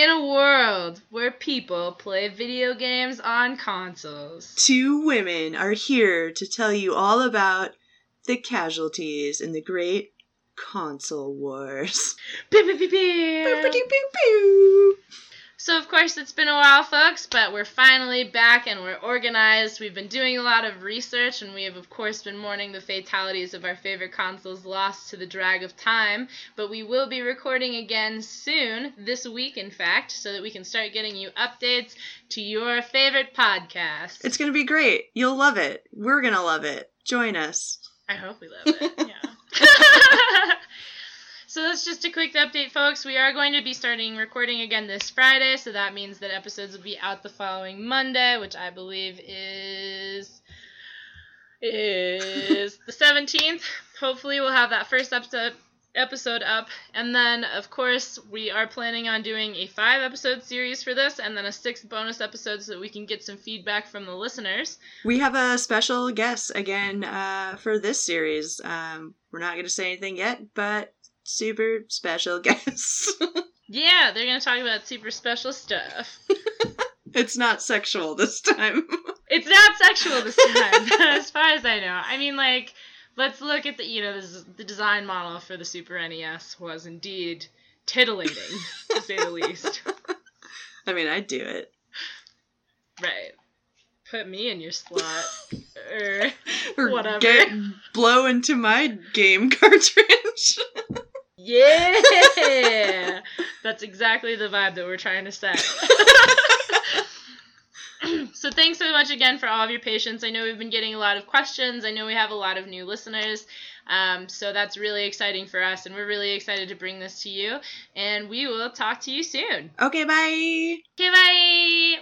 In a world where people play video games on consoles, two women are here to tell you all about the casualties in the great console wars. Pew, pew, pew, pew. So, of course, it's been a while, folks, but we're finally back and we're organized. We've been doing a lot of research, and we have, of course, been mourning the fatalities of our favorite consoles lost to the drag of time. But we will be recording again soon, this week, in fact, so that we can start getting you updates to your favorite podcast. It's gonna be great. You'll love it. We're gonna love it. Join us. I hope we love it. Yeah. so that's just a quick update, folks. We are going to be starting recording again this Friday, so that means that episodes will be out the following Monday, which I believe is is the 17th. Hopefully, we'll have that first episode episode up and then of course we are planning on doing a five episode series for this and then a sixth bonus episode so that we can get some feedback from the listeners We have a special guest again uh, for this series. Um, we're not gonna say anything yet, but super special guests. yeah they're gonna talk about super special stuff it's not sexual this time. It's not sexual this time, as far as I know. I mean, like, let's look at the, you know, this, the design model for the Super NES was indeed titillating, to say the least. I mean, I'd do it. Right. Put me in your slot. Er, Or Whatever. get blow into my game cartridge. Yeah! That's exactly the vibe that we're trying to set. so thanks so much again for all of your patience. I know we've been getting a lot of questions. I know we have a lot of new listeners. Um, so that's really exciting for us, and we're really excited to bring this to you. And we will talk to you soon. okay, bye. Okay, bye!